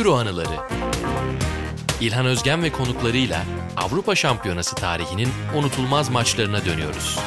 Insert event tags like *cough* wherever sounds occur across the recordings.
Euro anıları. İlhan Özgen ve konuklarıyla Avrupa Şampiyonası tarihinin unutulmaz maçlarına dönüyoruz.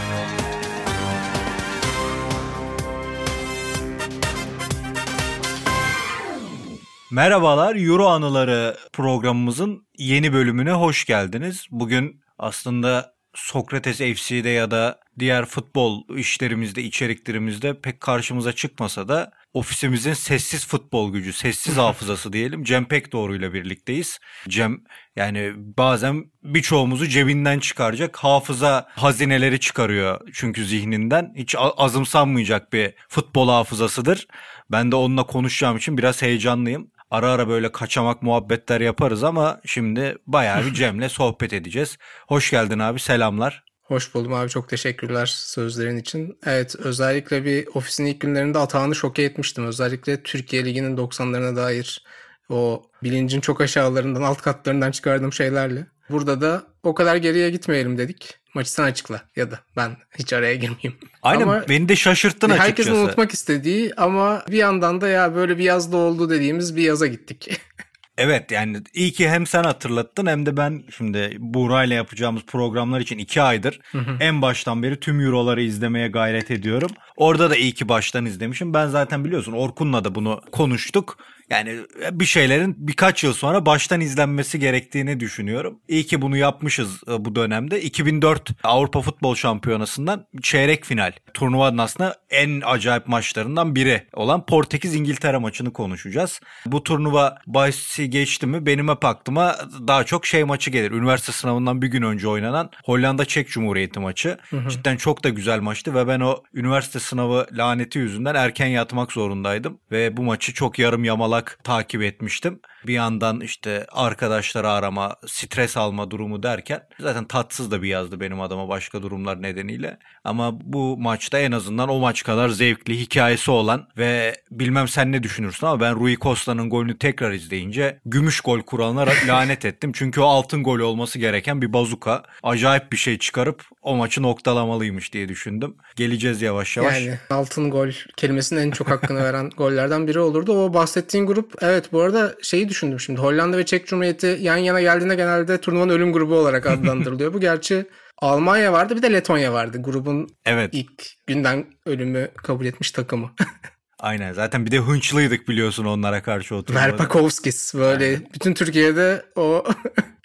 Merhabalar, Euro Anıları programımızın yeni bölümüne hoş geldiniz. Bugün aslında Sokrates FC'de ya da diğer futbol işlerimizde, içeriklerimizde pek karşımıza çıkmasa da ofisimizin sessiz futbol gücü, sessiz hafızası diyelim Cem Pekdoğru ile birlikteyiz. Cem yani bazen birçoğumuzu cebinden çıkaracak hafıza hazineleri çıkarıyor çünkü zihninden. Hiç azımsanmayacak bir futbol hafızasıdır. Ben de onunla konuşacağım için biraz heyecanlıyım. Ara ara böyle kaçamak muhabbetler yaparız ama şimdi bayağı bir *laughs* Cem'le sohbet edeceğiz. Hoş geldin abi selamlar. Hoş buldum abi çok teşekkürler sözlerin için. Evet özellikle bir ofisin ilk günlerinde Atağan'ı şoke etmiştim. Özellikle Türkiye Ligi'nin 90'larına dair o bilincin çok aşağılarından alt katlarından çıkardığım şeylerle. Burada da o kadar geriye gitmeyelim dedik. Maçı sen açıkla ya da ben hiç araya girmeyeyim. Aynen ama beni de şaşırttın herkesin açıkçası. Herkesin unutmak istediği ama bir yandan da ya böyle bir yazda oldu dediğimiz bir yaza gittik. *laughs* Evet yani iyi ki hem sen hatırlattın hem de ben şimdi Buğra ile yapacağımız programlar için iki aydır hı hı. en baştan beri tüm Euro'ları izlemeye gayret ediyorum. Orada da iyi ki baştan izlemişim. Ben zaten biliyorsun Orkun'la da bunu konuştuk. Yani bir şeylerin birkaç yıl sonra baştan izlenmesi gerektiğini düşünüyorum. İyi ki bunu yapmışız e, bu dönemde. 2004 Avrupa Futbol Şampiyonası'ndan çeyrek final. Turnuvanın aslında en acayip maçlarından biri olan Portekiz-İngiltere maçını konuşacağız. Bu turnuva bahsi geçti mi benim hep aklıma daha çok şey maçı gelir. Üniversite sınavından bir gün önce oynanan Hollanda-Çek Cumhuriyeti maçı. Hı hı. Cidden çok da güzel maçtı ve ben o üniversite sınavı laneti yüzünden erken yatmak zorundaydım. Ve bu maçı çok yarım yamalak olarak takip etmiştim. Bir yandan işte arkadaşları arama, stres alma durumu derken zaten tatsız da bir yazdı benim adama başka durumlar nedeniyle. Ama bu maçta en azından o maç kadar zevkli hikayesi olan ve bilmem sen ne düşünürsün ama ben Rui Costa'nın golünü tekrar izleyince gümüş gol kuralına *laughs* lanet ettim. Çünkü o altın gol olması gereken bir bazuka. Acayip bir şey çıkarıp o maçı noktalamalıymış diye düşündüm. Geleceğiz yavaş yavaş. Yani altın gol kelimesinin en çok hakkını veren *laughs* gollerden biri olurdu. O bahsettiğin grup evet bu arada şeyi düşündüm şimdi. Hollanda ve Çek Cumhuriyeti yan yana geldiğinde genelde turnuvanın ölüm grubu olarak adlandırılıyor. Bu gerçi Almanya vardı bir de Letonya vardı. Grubun evet. ilk günden ölümü kabul etmiş takımı. *laughs* Aynen zaten bir de hınçlıydık biliyorsun onlara karşı o Verpakovskis böyle Aynen. bütün Türkiye'de o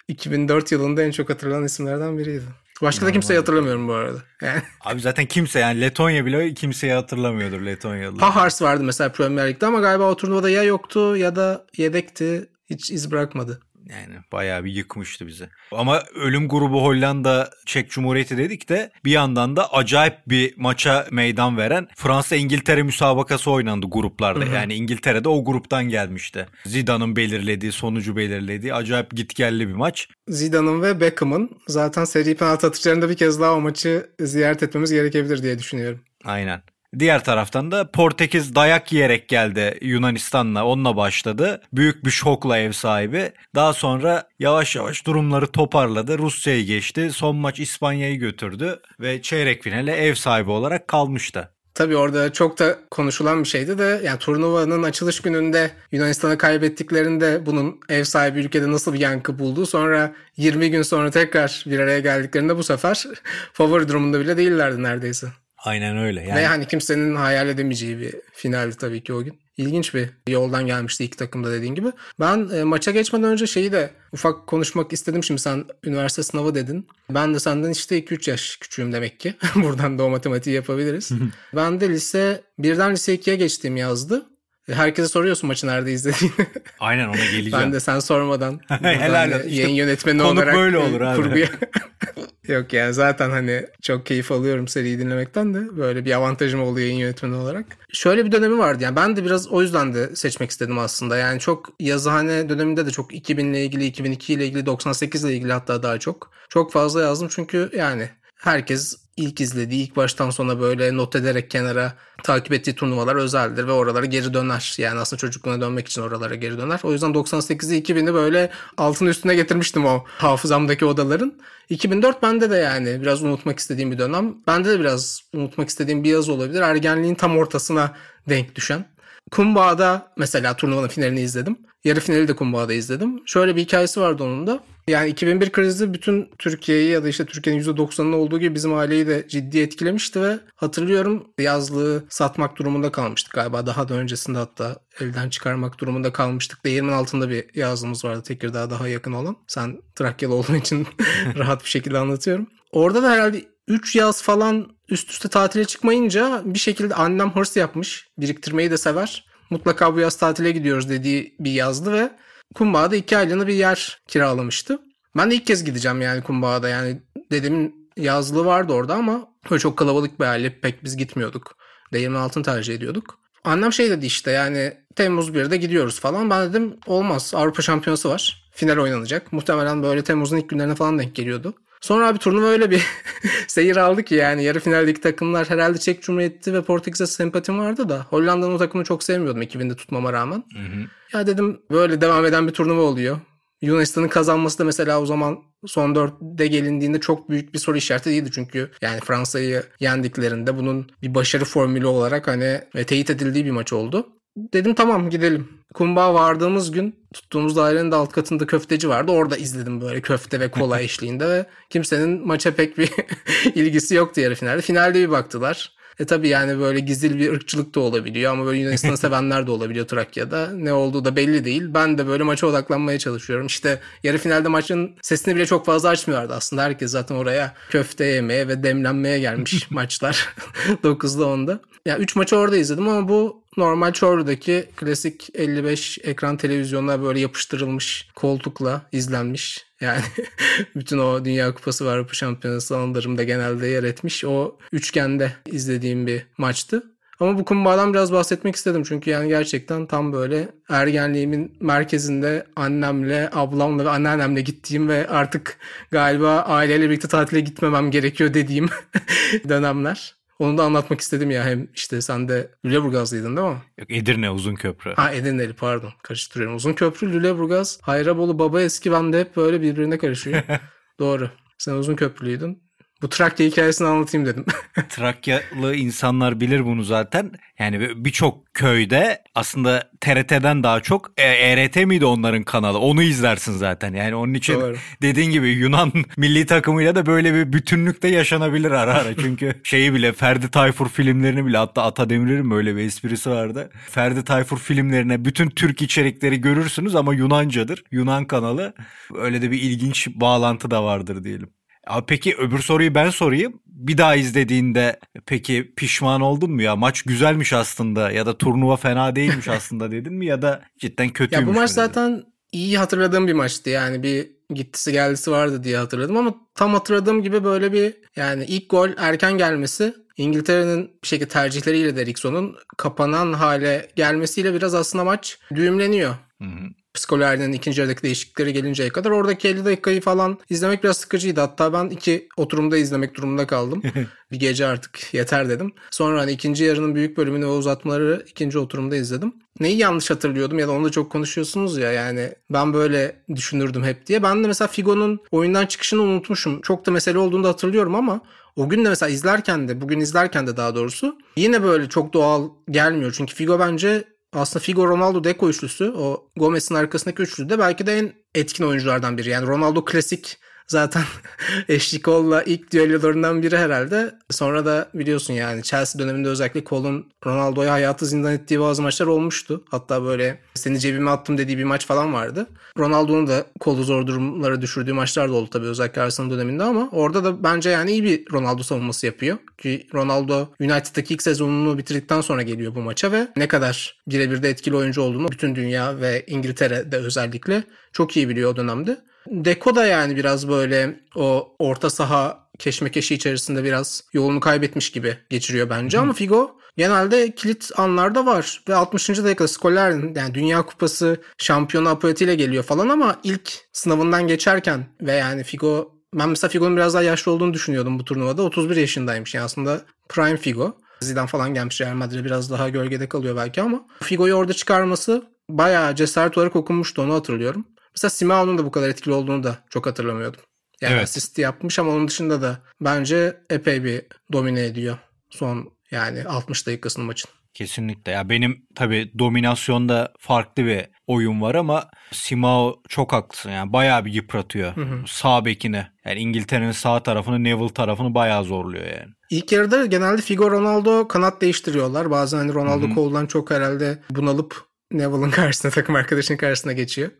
2004 yılında en çok hatırlanan isimlerden biriydi. Başka da kimseyi hatırlamıyorum bu arada. Yani. *laughs* Abi zaten kimse yani Letonya bile kimseyi hatırlamıyordur Letonyalı. Pahars vardı mesela Premier Lig'de ama galiba o turnuvada ya yoktu ya da yedekti. Hiç iz bırakmadı. Yani bayağı bir yıkmıştı bizi. Ama ölüm grubu Hollanda, Çek Cumhuriyeti dedik de bir yandan da acayip bir maça meydan veren Fransa-İngiltere müsabakası oynandı gruplarda. Hı hı. Yani İngiltere'de o gruptan gelmişti. Zidane'ın belirlediği, sonucu belirlediği acayip gitgelli bir maç. Zidane'ın ve Beckham'ın zaten seri penaltı atışlarında bir kez daha o maçı ziyaret etmemiz gerekebilir diye düşünüyorum. Aynen. Diğer taraftan da Portekiz dayak yiyerek geldi Yunanistan'la onunla başladı. Büyük bir şokla ev sahibi. Daha sonra yavaş yavaş durumları toparladı. Rusya'yı geçti. Son maç İspanya'yı götürdü ve çeyrek finale ev sahibi olarak kalmıştı. Tabii orada çok da konuşulan bir şeydi de yani turnuvanın açılış gününde Yunanistan'a kaybettiklerinde bunun ev sahibi ülkede nasıl bir yankı buldu. Sonra 20 gün sonra tekrar bir araya geldiklerinde bu sefer *laughs* favori durumunda bile değillerdi neredeyse. Aynen öyle. Yani... Ve hani kimsenin hayal edemeyeceği bir finaldi tabii ki o gün. İlginç bir yoldan gelmişti iki takımda dediğin gibi. Ben e, maça geçmeden önce şeyi de ufak konuşmak istedim. Şimdi sen üniversite sınavı dedin. Ben de senden işte 2-3 yaş küçüğüm demek ki. *laughs* Buradan da o matematiği yapabiliriz. ben de lise birden lise 2'ye geçtiğim yazdı. E, herkese soruyorsun maçı nerede izlediğini. *laughs* Aynen ona geleceğim. ben de sen sormadan. *laughs* Helal olsun. Yayın yönetmeni olarak. böyle olur abi. Kurguya... *laughs* Yok yani zaten hani çok keyif alıyorum seriyi dinlemekten de böyle bir avantajım oldu yayın yönetmeni olarak. Şöyle bir dönemi vardı yani ben de biraz o yüzden de seçmek istedim aslında. Yani çok yazıhane döneminde de çok 2000 ile ilgili, 2002 ile ilgili, 98 ile ilgili hatta daha çok. Çok fazla yazdım çünkü yani herkes ilk izlediği, ilk baştan sona böyle not ederek kenara takip ettiği turnuvalar özeldir ve oralara geri döner. Yani aslında çocukluğuna dönmek için oralara geri döner. O yüzden 98'i 2000'i böyle altın üstüne getirmiştim o hafızamdaki odaların. 2004 bende de yani biraz unutmak istediğim bir dönem. Bende de biraz unutmak istediğim bir yaz olabilir. Ergenliğin tam ortasına denk düşen. Kumbağa'da mesela turnuvanın finalini izledim. Yarı finali de Kumbağa'da izledim. Şöyle bir hikayesi vardı onun da. Yani 2001 krizi bütün Türkiye'yi ya da işte Türkiye'nin %90'ının olduğu gibi bizim aileyi de ciddi etkilemişti ve hatırlıyorum yazlığı satmak durumunda kalmıştık galiba. Daha da öncesinde hatta elden çıkarmak durumunda kalmıştık. Değirmen altında bir yazlığımız vardı Tekirdağ'a daha yakın olan. Sen Trakyalı olduğun için *laughs* rahat bir şekilde anlatıyorum. Orada da herhalde 3 yaz falan üst üste tatile çıkmayınca bir şekilde annem hırs yapmış. Biriktirmeyi de sever. Mutlaka bu yaz tatile gidiyoruz dediği bir yazdı ve Kumbağa'da iki aylığına bir yer kiralamıştı. Ben de ilk kez gideceğim yani Kumbağa'da yani dedemin yazlığı vardı orada ama böyle çok kalabalık bir aile pek biz gitmiyorduk. Değirmen altın tercih ediyorduk. Annem şey dedi işte yani Temmuz 1'de gidiyoruz falan. Ben dedim olmaz Avrupa Şampiyonası var. Final oynanacak. Muhtemelen böyle Temmuz'un ilk günlerine falan denk geliyordu. Sonra abi turnuva öyle bir *laughs* seyir aldı ki yani yarı finaldeki takımlar herhalde Çek Cumhuriyeti ve Portekiz'e sempatim vardı da Hollanda'nın o takımını çok sevmiyordum 2000'de tutmama rağmen. Hı hı. Ya dedim böyle devam eden bir turnuva oluyor. Yunanistan'ın kazanması da mesela o zaman son dörtte gelindiğinde çok büyük bir soru işareti değildi çünkü yani Fransa'yı yendiklerinde bunun bir başarı formülü olarak hani teyit edildiği bir maç oldu. Dedim tamam gidelim. Kumbağa vardığımız gün tuttuğumuz dairenin de alt katında köfteci vardı. Orada izledim böyle köfte ve kola *laughs* eşliğinde ve kimsenin maça pek bir *laughs* ilgisi yoktu yarı finalde. Finalde bir baktılar. E tabi yani böyle gizli bir ırkçılık da olabiliyor ama böyle Yunanistan'ı *laughs* sevenler de olabiliyor Trakya'da. Ne olduğu da belli değil. Ben de böyle maça odaklanmaya çalışıyorum. İşte yarı finalde maçın sesini bile çok fazla açmıyorlardı aslında. Herkes zaten oraya köfte yemeye ve demlenmeye gelmiş *laughs* maçlar 9'da 10'da. Yani 3 maçı orada izledim ama bu normal Çorlu'daki klasik 55 ekran televizyonuna böyle yapıştırılmış koltukla izlenmiş. Yani *laughs* bütün o Dünya Kupası ve Avrupa Şampiyonası anılarımda genelde yer etmiş. O üçgende izlediğim bir maçtı. Ama bu kumbağadan biraz bahsetmek istedim. Çünkü yani gerçekten tam böyle ergenliğimin merkezinde annemle, ablamla ve anneannemle gittiğim ve artık galiba aileyle birlikte tatile gitmemem gerekiyor dediğim *laughs* dönemler. Onu da anlatmak istedim ya. Hem işte sen de Lüleburgazlıydın değil mi? Yok Edirne Uzun Köprü. Ha Edirne'li pardon. Karıştırıyorum. Uzun Köprü, Lüleburgaz, Hayrabolu, Baba Eski ben de hep böyle birbirine karışıyor. *laughs* Doğru. Sen Uzun Köprülüydün. Bu Trakya hikayesini anlatayım dedim. *laughs* Trakyalı insanlar bilir bunu zaten. Yani birçok köyde aslında TRT'den daha çok ERT e miydi onların kanalı? Onu izlersin zaten. Yani onun için Doğru. dediğin gibi Yunan *laughs* milli takımıyla da böyle bir bütünlükte yaşanabilir ara ara. Çünkü şeyi bile Ferdi Tayfur filmlerini bile hatta Ata Demirer'in böyle bir esprisi vardı. Ferdi Tayfur filmlerine bütün Türk içerikleri görürsünüz ama Yunancadır. Yunan kanalı. Öyle de bir ilginç bağlantı da vardır diyelim. Abi peki öbür soruyu ben sorayım. Bir daha izlediğinde peki pişman oldun mu ya? Maç güzelmiş aslında ya da turnuva fena değilmiş *laughs* aslında dedin mi ya da cidden kötüymüş Ya bu maç zaten iyi hatırladığım bir maçtı. Yani bir gittisi geldisi vardı diye hatırladım ama tam hatırladığım gibi böyle bir yani ilk gol erken gelmesi İngiltere'nin bir şekilde tercihleriyle de Eriksson'un kapanan hale gelmesiyle biraz aslında maç düğümleniyor. Hı hı psikolojilerinin ikinci yarıdaki değişiklikleri gelinceye kadar oradaki 50 dakikayı falan izlemek biraz sıkıcıydı. Hatta ben iki oturumda izlemek durumunda kaldım. *laughs* bir gece artık yeter dedim. Sonra hani ikinci yarının büyük bölümünü ve uzatmaları ikinci oturumda izledim. Neyi yanlış hatırlıyordum ya da onu da çok konuşuyorsunuz ya yani ben böyle düşünürdüm hep diye. Ben de mesela Figo'nun oyundan çıkışını unutmuşum. Çok da mesele olduğunu da hatırlıyorum ama o gün de mesela izlerken de bugün izlerken de daha doğrusu yine böyle çok doğal gelmiyor. Çünkü Figo bence aslında Figo Ronaldo Deco üçlüsü o Gomez'in arkasındaki üçlü de belki de en etkin oyunculardan biri. Yani Ronaldo klasik zaten *laughs* Ashley Cole'la ilk düellolarından biri herhalde. Sonra da biliyorsun yani Chelsea döneminde özellikle Cole'un Ronaldo'ya hayatı zindan ettiği bazı maçlar olmuştu. Hatta böyle seni cebime attım dediği bir maç falan vardı. Ronaldo'nun da Cole'u zor durumlara düşürdüğü maçlar da oldu tabii özellikle Arsenal döneminde ama orada da bence yani iyi bir Ronaldo savunması yapıyor. Ki Ronaldo United'daki ilk sezonunu bitirdikten sonra geliyor bu maça ve ne kadar birebir de etkili oyuncu olduğunu bütün dünya ve İngiltere'de özellikle çok iyi biliyor o dönemde. Deko da yani biraz böyle o orta saha keşmekeşi içerisinde biraz yolunu kaybetmiş gibi geçiriyor bence Hı. ama Figo genelde kilit anlarda var ve 60. dakikada skoller yani Dünya Kupası şampiyonu apoletiyle geliyor falan ama ilk sınavından geçerken ve yani Figo ben mesela Figo'nun biraz daha yaşlı olduğunu düşünüyordum bu turnuvada. 31 yaşındaymış yani aslında prime Figo. Zidane falan gelmiş Real Madrid biraz daha gölgede kalıyor belki ama Figo'yu orada çıkarması bayağı cesaret olarak okunmuştu onu hatırlıyorum. Mesela Simeo'nun da bu kadar etkili olduğunu da çok hatırlamıyordum. Yani evet. asist yapmış ama onun dışında da bence epey bir domine ediyor son yani 60 dakikasının maçın. Kesinlikle. Ya benim tabii dominasyonda farklı bir oyun var ama Simao çok haklısın. Yani bayağı bir yıpratıyor hı hı. sağ bekini. Yani İngiltere'nin sağ tarafını, Neville tarafını bayağı zorluyor yani. İlk yarıda genelde Figo Ronaldo kanat değiştiriyorlar. Bazen hani Ronaldo Hı-hı. koldan çok herhalde bunalıp Neville'ın karşısına *laughs* takım arkadaşının karşısına geçiyor.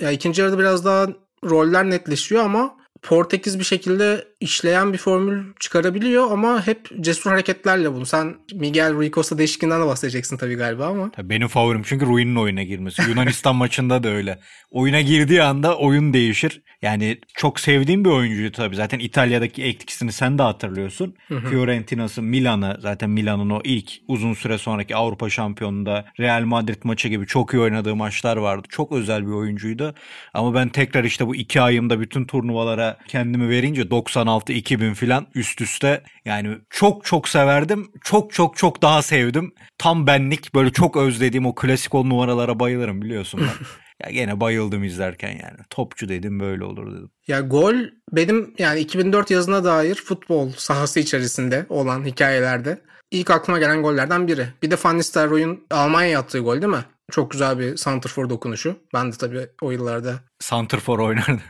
Ya ikinci yarıda biraz daha roller netleşiyor ama Portekiz bir şekilde işleyen bir formül çıkarabiliyor ama hep cesur hareketlerle bunu. Sen Miguel Rui Costa değişikliğinden de bahsedeceksin tabii galiba ama. Tabii benim favorim çünkü Rui'nin oyuna girmesi. Yunanistan *laughs* maçında da öyle. Oyuna girdiği anda oyun değişir. Yani çok sevdiğim bir oyuncuydu tabii. Zaten İtalya'daki etkisini sen de hatırlıyorsun. Fiorentina'sı, Milan'ı zaten Milan'ın o ilk uzun süre sonraki Avrupa şampiyonunda Real Madrid maçı gibi çok iyi oynadığı maçlar vardı. Çok özel bir oyuncuydu. Ama ben tekrar işte bu iki ayımda bütün turnuvalara kendimi verince 96-2000 falan üst üste yani çok çok severdim. Çok çok çok daha sevdim. Tam benlik böyle çok özlediğim o klasik on numaralara bayılırım biliyorsun ben. *laughs* Ya gene bayıldım izlerken yani. Topçu dedim böyle olur dedim. Ya gol benim yani 2004 yazına dair futbol sahası içerisinde olan hikayelerde ilk aklıma gelen gollerden biri. Bir de Van Nistelrooy'un Almanya attığı gol değil mi? Çok güzel bir Santrfor dokunuşu. Ben de tabii o yıllarda... *laughs* Santrfor oynardı.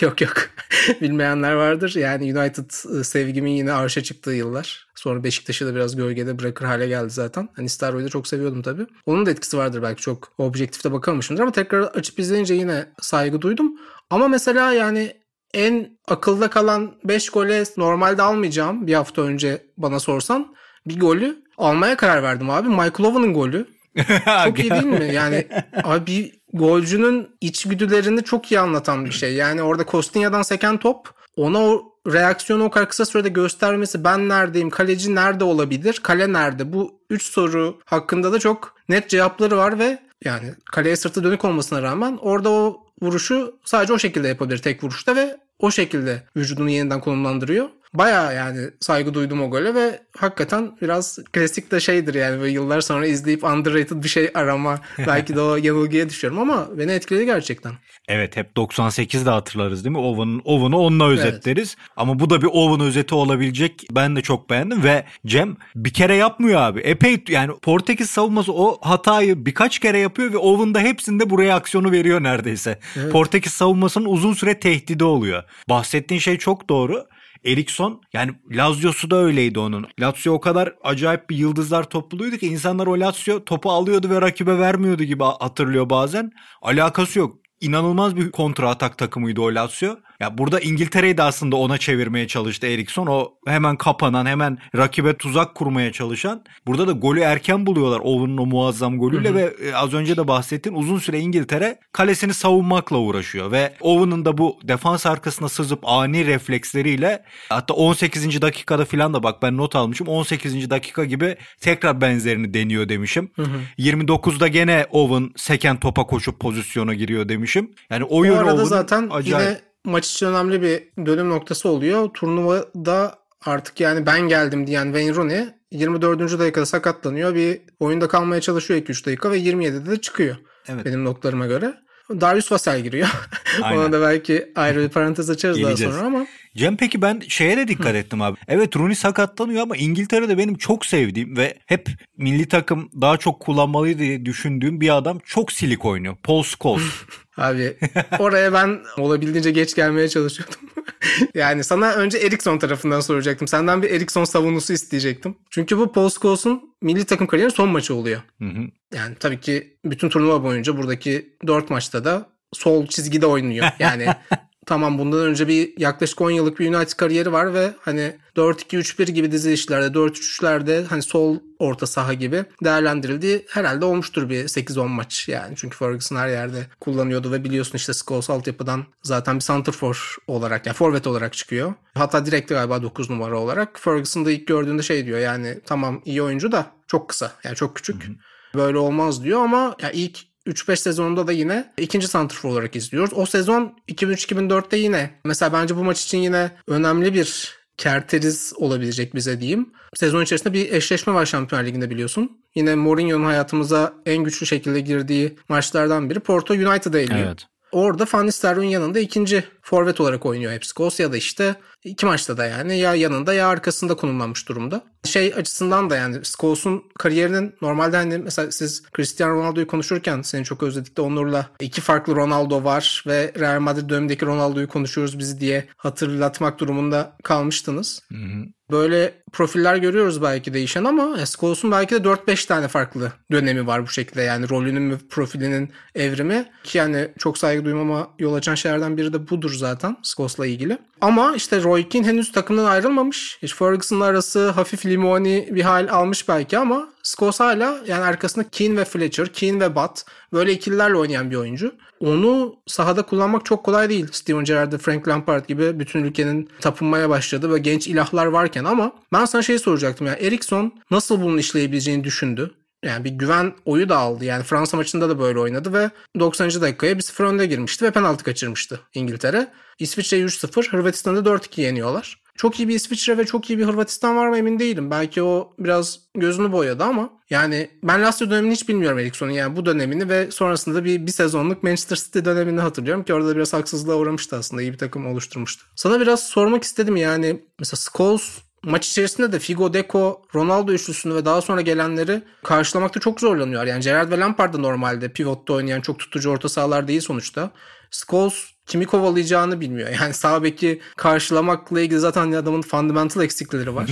yok yok. *laughs* Bilmeyenler vardır. Yani United e, sevgimin yine arşa çıktığı yıllar. Sonra Beşiktaş'ı da biraz gölgede bırakır hale geldi zaten. Hani Starboy'u da çok seviyordum tabii. Onun da etkisi vardır belki çok objektifte bakamamışımdır ama tekrar açıp izleyince yine saygı duydum. Ama mesela yani en akılda kalan 5 gole normalde almayacağım bir hafta önce bana sorsan bir golü almaya karar verdim abi. Michael Owen'ın golü. *laughs* çok iyi değil mi? Yani *laughs* abi bir golcünün içgüdülerini çok iyi anlatan bir şey. Yani orada Kostinya'dan seken top ona o reaksiyonu o kadar kısa sürede göstermesi ben neredeyim, kaleci nerede olabilir, kale nerede? Bu üç soru hakkında da çok net cevapları var ve yani kaleye sırtı dönük olmasına rağmen orada o vuruşu sadece o şekilde yapabilir tek vuruşta ve o şekilde vücudunu yeniden konumlandırıyor. Baya yani saygı duydum o gole ve hakikaten biraz klasik de şeydir yani böyle yıllar sonra izleyip underrated bir şey arama. *laughs* Belki de o yanılgıya düşüyorum ama beni etkiledi gerçekten. Evet hep 98'de hatırlarız değil mi? Owen'ın Owen'ı onunla özetleriz. Evet. Ama bu da bir Owen özeti olabilecek. Ben de çok beğendim ve Cem bir kere yapmıyor abi. Epey yani Portekiz savunması o hatayı birkaç kere yapıyor ve Owen da hepsinde bu reaksiyonu veriyor neredeyse. Evet. Portekiz savunmasının uzun süre tehdidi oluyor. Bahsettiğin şey çok doğru. Erikson yani Lazio'su da öyleydi onun. Lazio o kadar acayip bir yıldızlar topluluğuydu ki insanlar o Lazio topu alıyordu ve rakibe vermiyordu gibi hatırlıyor bazen. Alakası yok inanılmaz bir kontra atak takımıydı o Lazio. Ya burada İngiltere'yi de aslında ona çevirmeye çalıştı Eriksson. O hemen kapanan, hemen rakibe tuzak kurmaya çalışan. Burada da golü erken buluyorlar Owen'ın o muazzam golüyle hı hı. ve e, az önce de bahsettiğin uzun süre İngiltere kalesini savunmakla uğraşıyor ve Owen'ın da bu defans arkasına sızıp ani refleksleriyle hatta 18. dakikada filan da bak ben not almışım 18. dakika gibi tekrar benzerini deniyor demişim. Hı hı. 29'da gene Owen seken topa koşup pozisyona giriyor demişim. Yani oyun o arada zaten acayip. yine maç için önemli bir dönüm noktası oluyor. Turnuvada artık yani ben geldim diyen Wayne Rooney 24. dakikada sakatlanıyor. Bir oyunda kalmaya çalışıyor 2-3 dakika ve 27'de de çıkıyor. Evet. Benim notlarıma göre. Darius Vassell giriyor. *laughs* Ona da belki ayrı bir parantez açarız daha sonra ama. Cem peki ben şeye de dikkat ettim abi. Evet Rooney sakatlanıyor ama İngiltere'de benim çok sevdiğim ve hep milli takım daha çok kullanmalıydı diye düşündüğüm bir adam çok silik oynuyor. Paul Scholes. *laughs* Abi oraya ben olabildiğince geç gelmeye çalışıyordum. *laughs* yani sana önce Eriksson tarafından soracaktım. Senden bir Eriksson savunusu isteyecektim. Çünkü bu Paul Scholes'un milli takım kariyerinin son maçı oluyor. Hı hı. Yani tabii ki bütün turnuva boyunca buradaki dört maçta da sol çizgide oynuyor. Yani *laughs* Tamam bundan önce bir yaklaşık 10 yıllık bir United kariyeri var ve hani 4-2-3-1 gibi dizilişlerde 4-3-3'lerde hani sol orta saha gibi değerlendirildiği herhalde olmuştur bir 8-10 maç yani. Çünkü Ferguson her yerde kullanıyordu ve biliyorsun işte Scholes altyapıdan zaten bir santrfor olarak yani forvet olarak çıkıyor. Hatta direkt galiba 9 numara olarak. Ferguson da ilk gördüğünde şey diyor yani tamam iyi oyuncu da çok kısa yani çok küçük. Hı hı. Böyle olmaz diyor ama ya ilk 3-5 sezonunda da yine ikinci santrfor olarak izliyoruz. O sezon 2003-2004'te yine mesela bence bu maç için yine önemli bir kerteriz olabilecek bize diyeyim. Sezon içerisinde bir eşleşme var Şampiyonlar Ligi'nde biliyorsun. Yine Mourinho'nun hayatımıza en güçlü şekilde girdiği maçlardan biri Porto United'a eliyor. Evet. Orada Van Nistelrooy'un yanında ikinci forvet olarak oynuyor hep Skosya'da işte iki maçta da yani ya yanında ya arkasında konumlanmış durumda. Şey açısından da yani Scholes'un kariyerinin normalde hani mesela siz Cristiano Ronaldo'yu konuşurken seni çok özledik de Onur'la iki farklı Ronaldo var ve Real Madrid dönemindeki Ronaldo'yu konuşuyoruz bizi diye hatırlatmak durumunda kalmıştınız. Hı hı. Böyle profiller görüyoruz belki değişen ama Scholes'un belki de 4-5 tane farklı dönemi var bu şekilde. Yani rolünün ve profilinin evrimi ki yani çok saygı duymama yol açan şeylerden biri de budur zaten Scholes'la ilgili. Ama işte Roy Keane henüz takımdan ayrılmamış. Hiç Ferguson'la arası hafif limoni bir hal almış belki ama Scholes hala yani arkasında Keane ve Fletcher, Keane ve Butt böyle ikililerle oynayan bir oyuncu. Onu sahada kullanmak çok kolay değil. Steven Gerrard, Frank Lampard gibi bütün ülkenin tapınmaya başladı ve genç ilahlar varken ama ben sana şey soracaktım. Yani Eriksson nasıl bunun işleyebileceğini düşündü. Yani bir güven oyu da aldı. Yani Fransa maçında da böyle oynadı ve 90. dakikaya bir 0 önde girmişti ve penaltı kaçırmıştı İngiltere. İsviçre 3-0, Hırvatistan'da 4-2 yeniyorlar. Çok iyi bir İsviçre ve çok iyi bir Hırvatistan var mı emin değilim. Belki o biraz gözünü boyadı ama yani ben Lazio dönemini hiç bilmiyorum Eriksson'un. Yani bu dönemini ve sonrasında bir, bir sezonluk Manchester City dönemini hatırlıyorum ki orada biraz haksızlığa uğramıştı aslında. iyi bir takım oluşturmuştu. Sana biraz sormak istedim yani mesela Scholes maç içerisinde de Figo, Deco, Ronaldo üçlüsünü ve daha sonra gelenleri karşılamakta çok zorlanıyor. Yani Gerrard ve Lampard da normalde pivotta oynayan çok tutucu orta sahalar değil sonuçta. Scholes kimi kovalayacağını bilmiyor. Yani sağ beki karşılamakla ilgili zaten adamın fundamental eksiklikleri var.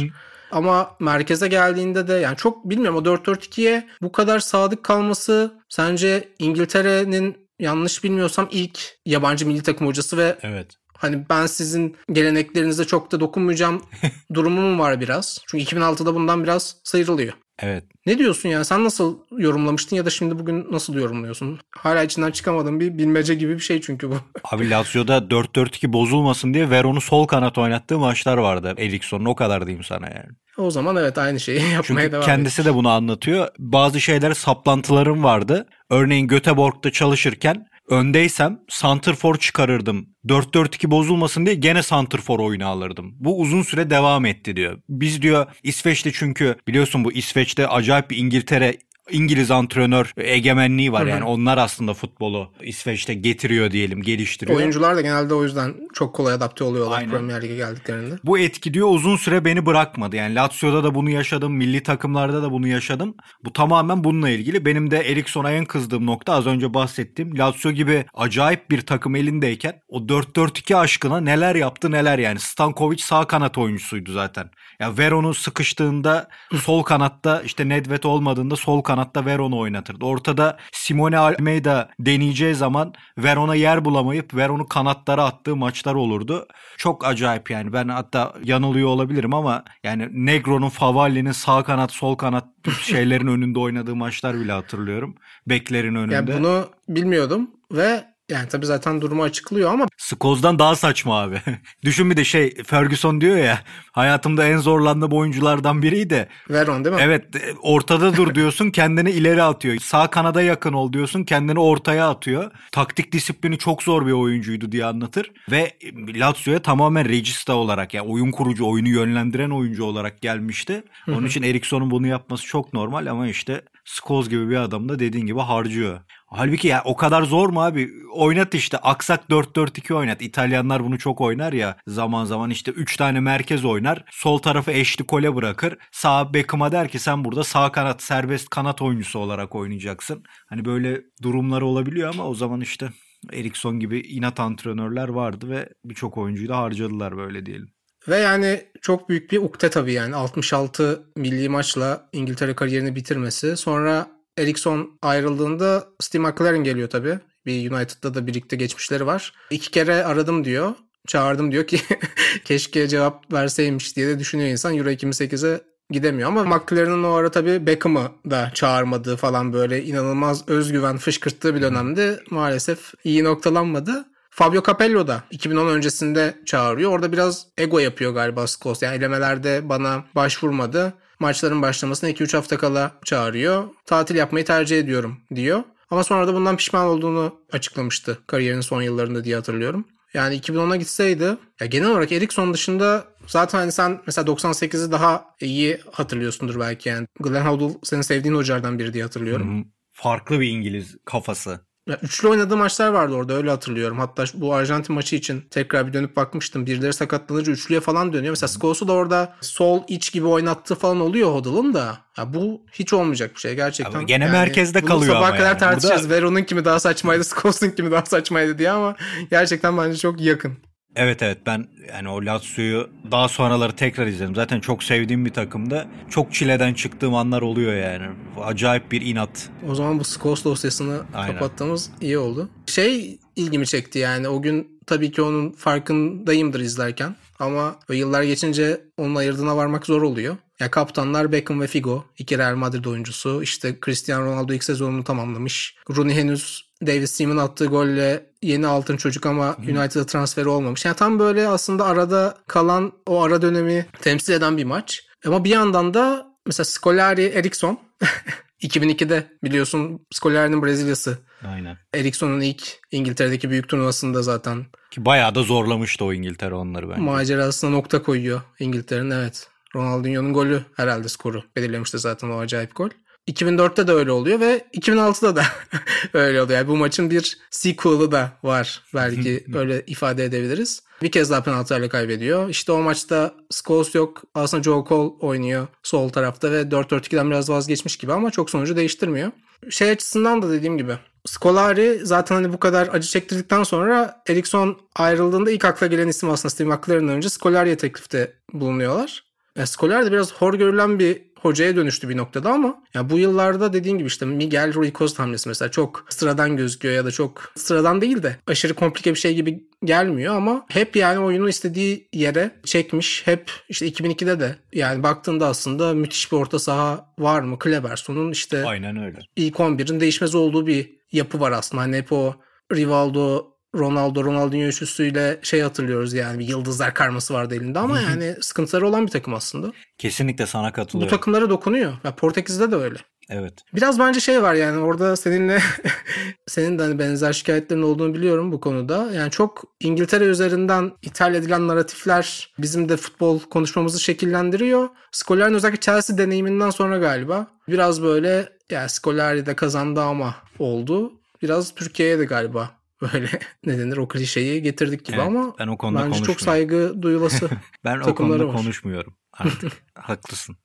Ama merkeze geldiğinde de yani çok bilmiyorum o 4-4-2'ye bu kadar sadık kalması sence İngiltere'nin yanlış bilmiyorsam ilk yabancı milli takım hocası ve evet. Hani ben sizin geleneklerinize çok da dokunmayacağım *laughs* durumum var biraz. Çünkü 2006'da bundan biraz sıyrılıyor. Evet. Ne diyorsun yani sen nasıl yorumlamıştın ya da şimdi bugün nasıl yorumluyorsun? Hala içinden çıkamadığım bir bilmece gibi bir şey çünkü bu. *laughs* Abi Lazio'da 4-4-2 bozulmasın diye Veron'u sol kanat oynattığı maçlar vardı. Eriksson'un o kadar diyeyim sana yani. O zaman evet aynı şeyi *laughs* yapmaya Çünkü devam kendisi de bunu anlatıyor. Bazı şeyler saplantılarım vardı. Örneğin Göteborg'da çalışırken öndeysem Santrfor çıkarırdım. 4-4-2 bozulmasın diye gene Santrfor oyunu alırdım. Bu uzun süre devam etti diyor. Biz diyor İsveç'te çünkü biliyorsun bu İsveç'te acayip bir İngiltere İngiliz antrenör egemenliği var. Hı hı. Yani onlar aslında futbolu İsveç'te getiriyor diyelim, geliştiriyor. Oyuncular da genelde o yüzden çok kolay adapte oluyorlar Aynen. Premier Lig'e geldiklerinde. Bu etki diyor uzun süre beni bırakmadı. Yani Lazio'da da bunu yaşadım, milli takımlarda da bunu yaşadım. Bu tamamen bununla ilgili. Benim de Eriksson'a en kızdığım nokta az önce bahsettiğim Lazio gibi acayip bir takım elindeyken o 4-4-2 aşkına neler yaptı neler yani. Stankovic sağ kanat oyuncusuydu zaten. Ya Veron'u sıkıştığında sol kanatta işte Nedved olmadığında sol kanatta Veron'u oynatırdı. Ortada Simone Almeida deneyeceği zaman Veron'a yer bulamayıp Veron'u kanatlara attığı maçlar olurdu. Çok acayip yani. Ben hatta yanılıyor olabilirim ama yani Negro'nun Favalli'nin sağ kanat sol kanat şeylerin *laughs* önünde oynadığı maçlar bile hatırlıyorum. Beklerin önünde. Ya bunu bilmiyordum ve yani tabii zaten durumu açıklıyor ama. Skoz'dan daha saçma abi. *laughs* Düşün bir de şey Ferguson diyor ya hayatımda en zorlandığım oyunculardan biriydi. Veron değil mi? Evet ortada dur *laughs* diyorsun kendini ileri atıyor. Sağ kanada yakın ol diyorsun kendini ortaya atıyor. Taktik disiplini çok zor bir oyuncuydu diye anlatır. Ve Lazio'ya tamamen regista olarak yani oyun kurucu, oyunu yönlendiren oyuncu olarak gelmişti. Onun için Eriksson'un bunu yapması çok normal ama işte Skoz gibi bir adam da dediğin gibi harcıyor. Halbuki ya o kadar zor mu abi? Oynat işte aksak 4-4-2 oynat. İtalyanlar bunu çok oynar ya zaman zaman işte 3 tane merkez oynar. Sol tarafı eşli kole bırakır. Sağ Beckham'a der ki sen burada sağ kanat serbest kanat oyuncusu olarak oynayacaksın. Hani böyle durumlar olabiliyor ama o zaman işte Eriksson gibi inat antrenörler vardı ve birçok oyuncuyu da harcadılar böyle diyelim. Ve yani çok büyük bir ukde tabii yani 66 milli maçla İngiltere kariyerini bitirmesi. Sonra Eriksson ayrıldığında Steve McLaren geliyor tabii. Bir United'da da birlikte geçmişleri var. İki kere aradım diyor. Çağırdım diyor ki *laughs* keşke cevap verseymiş diye de düşünüyor insan. Euro 2008'e gidemiyor ama McLaren'ın o ara tabii Beckham'ı da çağırmadığı falan böyle inanılmaz özgüven fışkırttığı bir dönemde maalesef iyi noktalanmadı. Fabio Capello da 2010 öncesinde çağırıyor. Orada biraz ego yapıyor galiba Scholes. Yani elemelerde bana başvurmadı maçların başlamasına 2-3 hafta kala çağırıyor. Tatil yapmayı tercih ediyorum diyor. Ama sonra da bundan pişman olduğunu açıklamıştı kariyerinin son yıllarında diye hatırlıyorum. Yani 2010'a gitseydi ya genel olarak Eriksson dışında zaten hani sen mesela 98'i daha iyi hatırlıyorsundur belki yani. Glenn Hoddle senin sevdiğin hocalardan biri diye hatırlıyorum. Farklı bir İngiliz kafası. Ya üçlü oynadığı maçlar vardı orada öyle hatırlıyorum. Hatta bu Arjantin maçı için tekrar bir dönüp bakmıştım. Birileri sakatlanınca üçlüye falan dönüyor. Mesela Scholes'u da orada sol iç gibi oynattığı falan oluyor Hoddle'ın da. Ya bu hiç olmayacak bir şey gerçekten. Ama gene merkezde kalıyor sabaha ama kadar yani. tartışacağız. Burada- Veron'un kimi daha saçmaydı, Scholes'un kimi daha saçmaydı diye ama gerçekten bence çok yakın. Evet evet ben yani o Lazio'yu daha sonraları tekrar izledim. Zaten çok sevdiğim bir takımda. Çok çileden çıktığım anlar oluyor yani. Acayip bir inat. O zaman bu Scholes dosyasını Aynen. kapattığımız iyi oldu. Şey ilgimi çekti yani o gün tabii ki onun farkındayımdır izlerken ama yıllar geçince onun ayırdığına varmak zor oluyor. Ya kaptanlar Beckham ve Figo, iki Real Madrid oyuncusu. İşte Cristiano Ronaldo ilk sezonunu tamamlamış. Rooney henüz David Seaman attığı golle yeni altın çocuk ama United'a transferi olmamış. Yani tam böyle aslında arada kalan o ara dönemi temsil eden bir maç. Ama bir yandan da mesela Scolari, Eriksson 2002'de *laughs* biliyorsun Scolari'nin Brezilyası. Aynen. Eriksson'un ilk İngiltere'deki büyük turnuvasında zaten Ki bayağı da zorlamıştı o İngiltere onları bence. macerasına nokta koyuyor İngiltere'nin evet. Ronaldinho'nun golü herhalde skoru belirlemişti zaten o acayip gol. 2004'te de öyle oluyor ve 2006'da da *laughs* öyle oluyor. Yani bu maçın bir sequel'ı da var belki öyle ifade edebiliriz. Bir kez daha penaltılarla kaybediyor. İşte o maçta Scholes yok. Aslında Joe Cole oynuyor sol tarafta ve 4-4-2'den biraz vazgeçmiş gibi ama çok sonucu değiştirmiyor. Şey açısından da dediğim gibi Scolari zaten hani bu kadar acı çektirdikten sonra Eriksson ayrıldığında ilk akla gelen isim aslında Steve McLaren'dan önce Scolari'ye teklifte bulunuyorlar. E, Scolari de biraz hor görülen bir hocaya dönüştü bir noktada ama ya bu yıllarda dediğin gibi işte Miguel Rui Costa hamlesi mesela çok sıradan gözüküyor ya da çok sıradan değil de aşırı komplike bir şey gibi gelmiyor ama hep yani oyunu istediği yere çekmiş. Hep işte 2002'de de yani baktığında aslında müthiş bir orta saha var mı? Kleberson'un işte Aynen öyle. ilk 11'in değişmez olduğu bir yapı var aslında. Hani hep o Rivaldo, Ronaldo, Ronaldinho üçlüsüyle şey hatırlıyoruz yani bir yıldızlar karması vardı elinde ama yani sıkıntıları olan bir takım aslında. Kesinlikle sana Bu katılıyorum. takımlara dokunuyor. Ya Portekiz'de de öyle. Evet. Biraz bence şey var yani orada seninle *laughs* senin de hani benzer şikayetlerin olduğunu biliyorum bu konuda. Yani çok İngiltere üzerinden ithal edilen narratifler bizim de futbol konuşmamızı şekillendiriyor. Scolari'nin özellikle Chelsea deneyiminden sonra galiba biraz böyle ya Scolari de kazandı ama oldu. Biraz Türkiye'ye de galiba böyle *laughs* ne denir o klişeyi getirdik gibi Evet, ama ben o konuda bence çok saygı duyulası. *laughs* Ben o konuda var. konuşmuyorum *laughs* artık. Haklısın.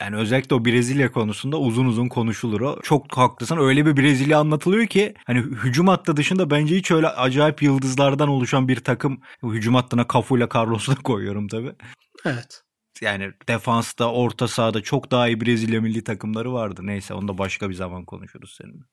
Yani özellikle o Brezilya konusunda uzun uzun konuşulur o. Çok haklısın. Öyle bir Brezilya anlatılıyor ki hani hücum hattı dışında bence hiç öyle acayip yıldızlardan oluşan bir takım. Hücum hattına Cafu ile Carlos'u da koyuyorum tabii. evet. Yani defansta, orta sahada çok daha iyi Brezilya milli takımları vardı. Neyse onu da başka bir zaman konuşuruz seninle.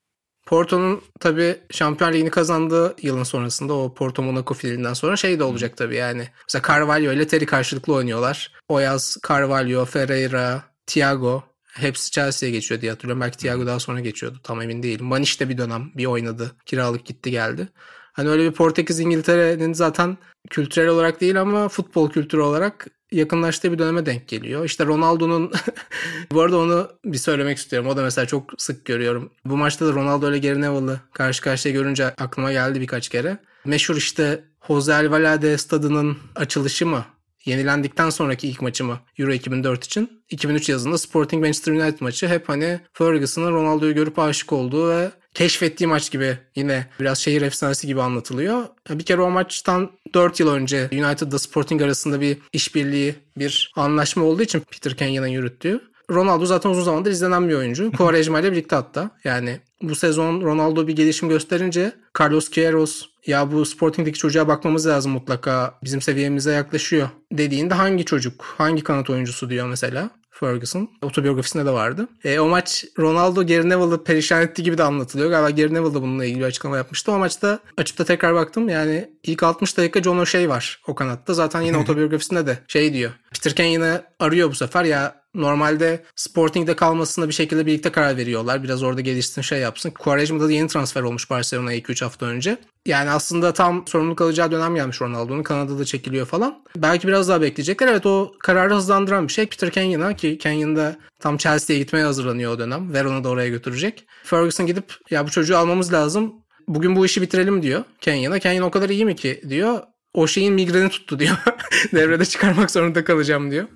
Porto'nun tabii Şampiyon Ligi'ni kazandığı yılın sonrasında o Porto Monaco finalinden sonra şey de olacak tabii yani. Mesela Carvalho ile Terry karşılıklı oynuyorlar. O yaz Carvalho, Ferreira, Thiago hepsi Chelsea'ye geçiyor diye hatırlıyorum. Belki Thiago daha sonra geçiyordu tam emin değilim. Maniş de bir dönem bir oynadı. Kiralık gitti geldi. Hani öyle bir Portekiz İngiltere'nin zaten kültürel olarak değil ama futbol kültürü olarak yakınlaştığı bir döneme denk geliyor. İşte Ronaldo'nun *laughs* bu arada onu bir söylemek istiyorum. O da mesela çok sık görüyorum. Bu maçta da Ronaldo ile Gary Neville'ı karşı karşıya görünce aklıma geldi birkaç kere. Meşhur işte Jose Alvalade stadının açılışı mı? Yenilendikten sonraki ilk maçı mı? Euro 2004 için. 2003 yazında Sporting Manchester United maçı hep hani Ferguson'ın Ronaldo'yu görüp aşık olduğu ve keşfettiği maç gibi yine biraz şehir efsanesi gibi anlatılıyor. Bir kere o maçtan 4 yıl önce United'da Sporting arasında bir işbirliği, bir anlaşma olduğu için Peter Kenya'nın yürüttüğü. Ronaldo zaten uzun zamandır izlenen bir oyuncu. Quaresma ile birlikte hatta. Yani bu sezon Ronaldo bir gelişim gösterince Carlos Queiroz ya bu Sporting'deki çocuğa bakmamız lazım mutlaka bizim seviyemize yaklaşıyor dediğinde hangi çocuk, hangi kanat oyuncusu diyor mesela. Ferguson. Otobiyografisinde de vardı. E, o maç Ronaldo Gary Neville'ı perişan ettiği gibi de anlatılıyor. Galiba Gary Neville de bununla ilgili açıklama yapmıştı. O maçta açıp da tekrar baktım. Yani ilk 60 dakika John O'Shea var o kanatta. Zaten yine *laughs* otobiyografisinde de şey diyor. Peter Kenyon'ı arıyor bu sefer ya Normalde Sporting'de kalmasına bir şekilde birlikte karar veriyorlar. Biraz orada gelişsin şey yapsın. Quaresma da yeni transfer olmuş Barcelona'ya 2-3 hafta önce. Yani aslında tam sorumluluk alacağı dönem gelmiş Ronaldo'nun. Kanada'da çekiliyor falan. Belki biraz daha bekleyecekler. Evet o kararı hızlandıran bir şey. Peter Kenyon'a ki Kenyon da tam Chelsea'ye gitmeye hazırlanıyor o dönem. Verona'ı da oraya götürecek. Ferguson gidip ya bu çocuğu almamız lazım. Bugün bu işi bitirelim diyor Kenyon'a. Kenyon o kadar iyi mi ki diyor. O şeyin migreni tuttu diyor. *laughs* Devrede çıkarmak zorunda kalacağım diyor.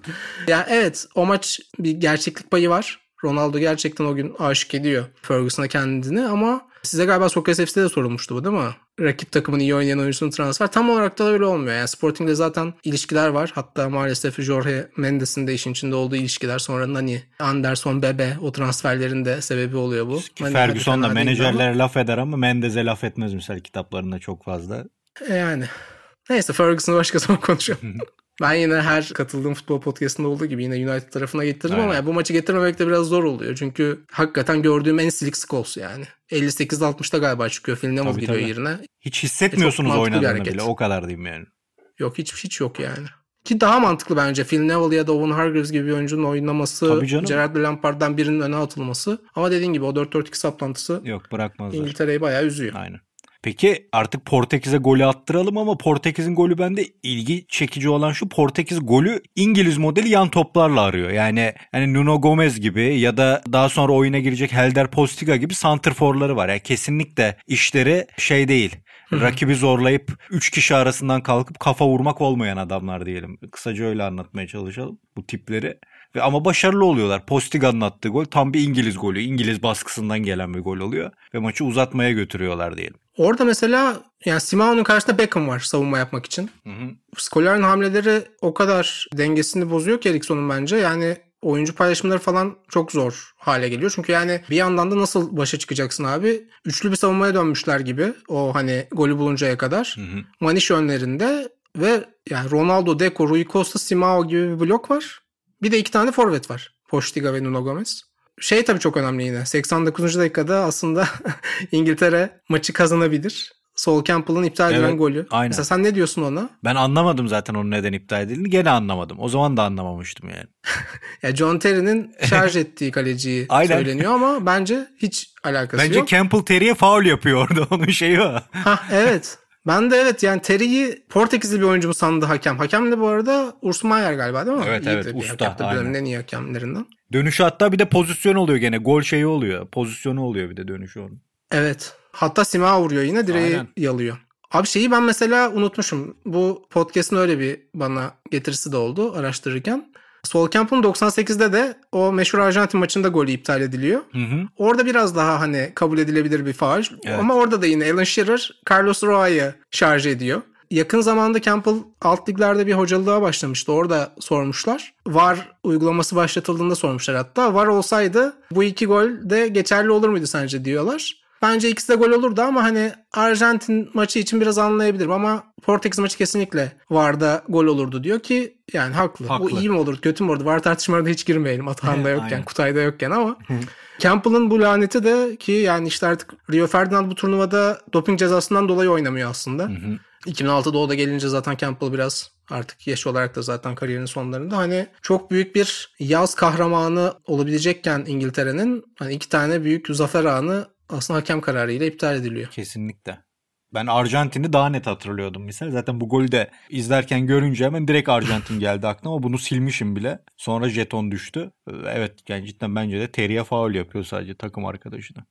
Ya evet o maç bir gerçeklik payı var. Ronaldo gerçekten o gün aşık ediyor Ferguson'a kendini ama Size galiba Sokrates FC'de de sorulmuştu bu değil mi? Rakip takımın iyi oynayan oyuncusunun transfer. Tam olarak da öyle olmuyor. Yani Sporting'de zaten ilişkiler var. Hatta maalesef Jorge Mendes'in de işin içinde olduğu ilişkiler. Sonra Nani, Anderson, Bebe o transferlerin de sebebi oluyor bu. Ki Nani Ferguson da menajerlere laf eder ama Mendez'e laf etmez misal kitaplarında çok fazla. E Yani. Neyse Ferguson'u başka zaman *laughs* konuşalım. ben yine her katıldığım futbol podcastında olduğu gibi yine United tarafına getirdim ama Aynen. ya bu maçı getirmemek de biraz zor oluyor. Çünkü hakikaten gördüğüm en silik Scholes yani. 58-60'da galiba çıkıyor. Tabii, giriyor tabii. yerine. Hiç hissetmiyorsunuz E, mantıklı bir oynadığını bile o kadar diyeyim yani. Yok hiç hiç yok yani. Ki daha mantıklı bence Phil Neville ya da Owen Hargreaves gibi bir oyuncunun oynaması. Gerard Lampard'dan birinin öne atılması. Ama dediğin gibi o 4-4-2 saplantısı Yok bırakmazlar. İngiltere'yi bayağı üzüyor. Aynen. Peki artık Portekiz'e golü attıralım ama Portekiz'in golü bende ilgi çekici olan şu Portekiz golü İngiliz modeli yan toplarla arıyor. Yani hani Nuno Gomez gibi ya da daha sonra oyuna girecek Helder Postiga gibi santrforları var. Yani kesinlikle işleri şey değil. Rakibi zorlayıp 3 kişi arasından kalkıp kafa vurmak olmayan adamlar diyelim. Kısaca öyle anlatmaya çalışalım bu tipleri. Ve ama başarılı oluyorlar. Postiga'nın attığı gol tam bir İngiliz golü. İngiliz baskısından gelen bir gol oluyor. Ve maçı uzatmaya götürüyorlar diyelim. Orada mesela yani Simeone'un karşısında Beckham var savunma yapmak için. Hı hı. Scolari'nin hamleleri o kadar dengesini bozuyor ki Eriksson'un bence. Yani oyuncu paylaşımları falan çok zor hale geliyor. Çünkü yani bir yandan da nasıl başa çıkacaksın abi? Üçlü bir savunmaya dönmüşler gibi o hani golü buluncaya kadar. Hı hı. Maniş önlerinde ve yani Ronaldo, Deco, Rui Costa, Simao gibi bir blok var. Bir de iki tane forvet var. Postiga ve Nuno Gomez. Şey tabii çok önemli yine. 89. dakikada aslında *laughs* İngiltere maçı kazanabilir. Sol Campbell'ın iptal edilen Evet, golü. aynen. Mesela sen ne diyorsun ona? Ben anlamadım zaten onun neden iptal edildiğini. Gene anlamadım. O zaman da anlamamıştım yani. *laughs* Ya John Terry'nin şarj ettiği kaleciyi *laughs* Aynen. söyleniyor ama bence hiç alakası Bence yok. Campbell Terry'e faul yapıyor orada. Onun şeyi o. Hah, evet. Ben de evet yani Terry'i Portekizli bir oyuncu mu sandı hakem. Hakem de bu arada Urs Maier galiba değil mi? Evet, İyidir evet, usta, dönemin aynen. en iyi hakemlerinden. Dönüşü hatta bir de pozisyon oluyor gene. Gol şeyi oluyor. Pozisyonu oluyor bir de dönüşü onun. Evet. Hatta Simao vuruyor yine direği Aynen. yalıyor. Abi şeyi ben mesela unutmuşum. Bu podcast'ın öyle bir bana getirisi de oldu araştırırken. Sol Camp'ın 98'de de o meşhur Arjantin maçında golü iptal ediliyor. Hı hı. Orada biraz daha hani kabul edilebilir bir faul. Evet. Ama orada da yine Alan Shearer Carlos Roa'yı şarj ediyor. Yakın zamanda Campbell alt liglerde bir hocalılığa başlamıştı. Orada sormuşlar. VAR uygulaması başlatıldığında sormuşlar hatta. VAR olsaydı bu iki gol de geçerli olur muydu sence diyorlar. Bence ikisi de gol olurdu ama hani Arjantin maçı için biraz anlayabilirim ama Portekiz maçı kesinlikle VAR'da gol olurdu diyor ki yani haklı. Haklı. Bu iyi mi olur kötü mü olur? VAR tartışmalarına hiç girmeyelim. Atahan'da yokken. Kutay'da yokken ama Campbell'ın bu laneti de ki yani işte artık Rio Ferdinand bu turnuvada doping cezasından dolayı oynamıyor aslında. 2006'da o da gelince zaten Campbell biraz artık yaş olarak da zaten kariyerinin sonlarında hani çok büyük bir yaz kahramanı olabilecekken İngiltere'nin hani iki tane büyük zafer anı aslında hakem kararıyla iptal ediliyor. Kesinlikle. Ben Arjantin'i daha net hatırlıyordum misal. Zaten bu golü de izlerken görünce hemen direkt Arjantin geldi aklıma. Bunu silmişim bile. Sonra jeton düştü. Evet yani cidden bence de Terry'e faul yapıyor sadece takım arkadaşına.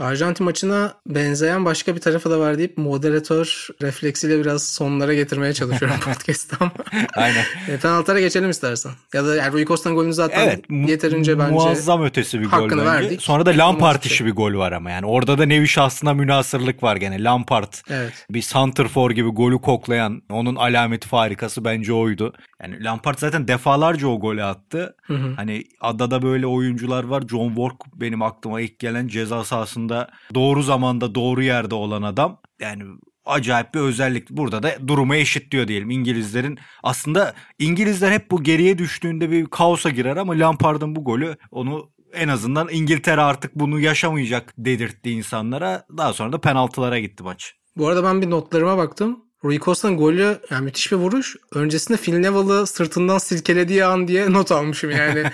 Arjantin maçına benzeyen başka bir tarafı da var deyip moderatör refleksiyle biraz sonlara getirmeye çalışıyorum *laughs* podcast'ta ama. Aynen. E, penaltılara geçelim istersen. Ya da yani Rui Costa'nın golünü zaten Evet. yeterince bence Muazzam ötesi bir gol bence. verdik. Sonra da Lampard işi bir gol var ama yani. Orada da nevi şahsına münasırlık var gene. Lampard Evet. bir santrfor gibi golü koklayan onun alameti farikası bence oydu. Yani Lampard zaten defalarca o golü attı. Hı hı. Hani adada böyle oyuncular var. John Work benim aklıma ilk gelen ceza sahasında doğru zamanda doğru yerde olan adam. Yani acayip bir özellik. Burada da durumu eşitliyor diyelim. İngilizlerin aslında İngilizler hep bu geriye düştüğünde bir kaosa girer ama Lampard'ın bu golü onu en azından İngiltere artık bunu yaşamayacak dedirtti insanlara. Daha sonra da penaltılara gitti maç. Bu arada ben bir notlarıma baktım. Rui Costa'nın golü yani müthiş bir vuruş. Öncesinde Phil Neville'ı sırtından silkelediği an diye *laughs* not almışım yani.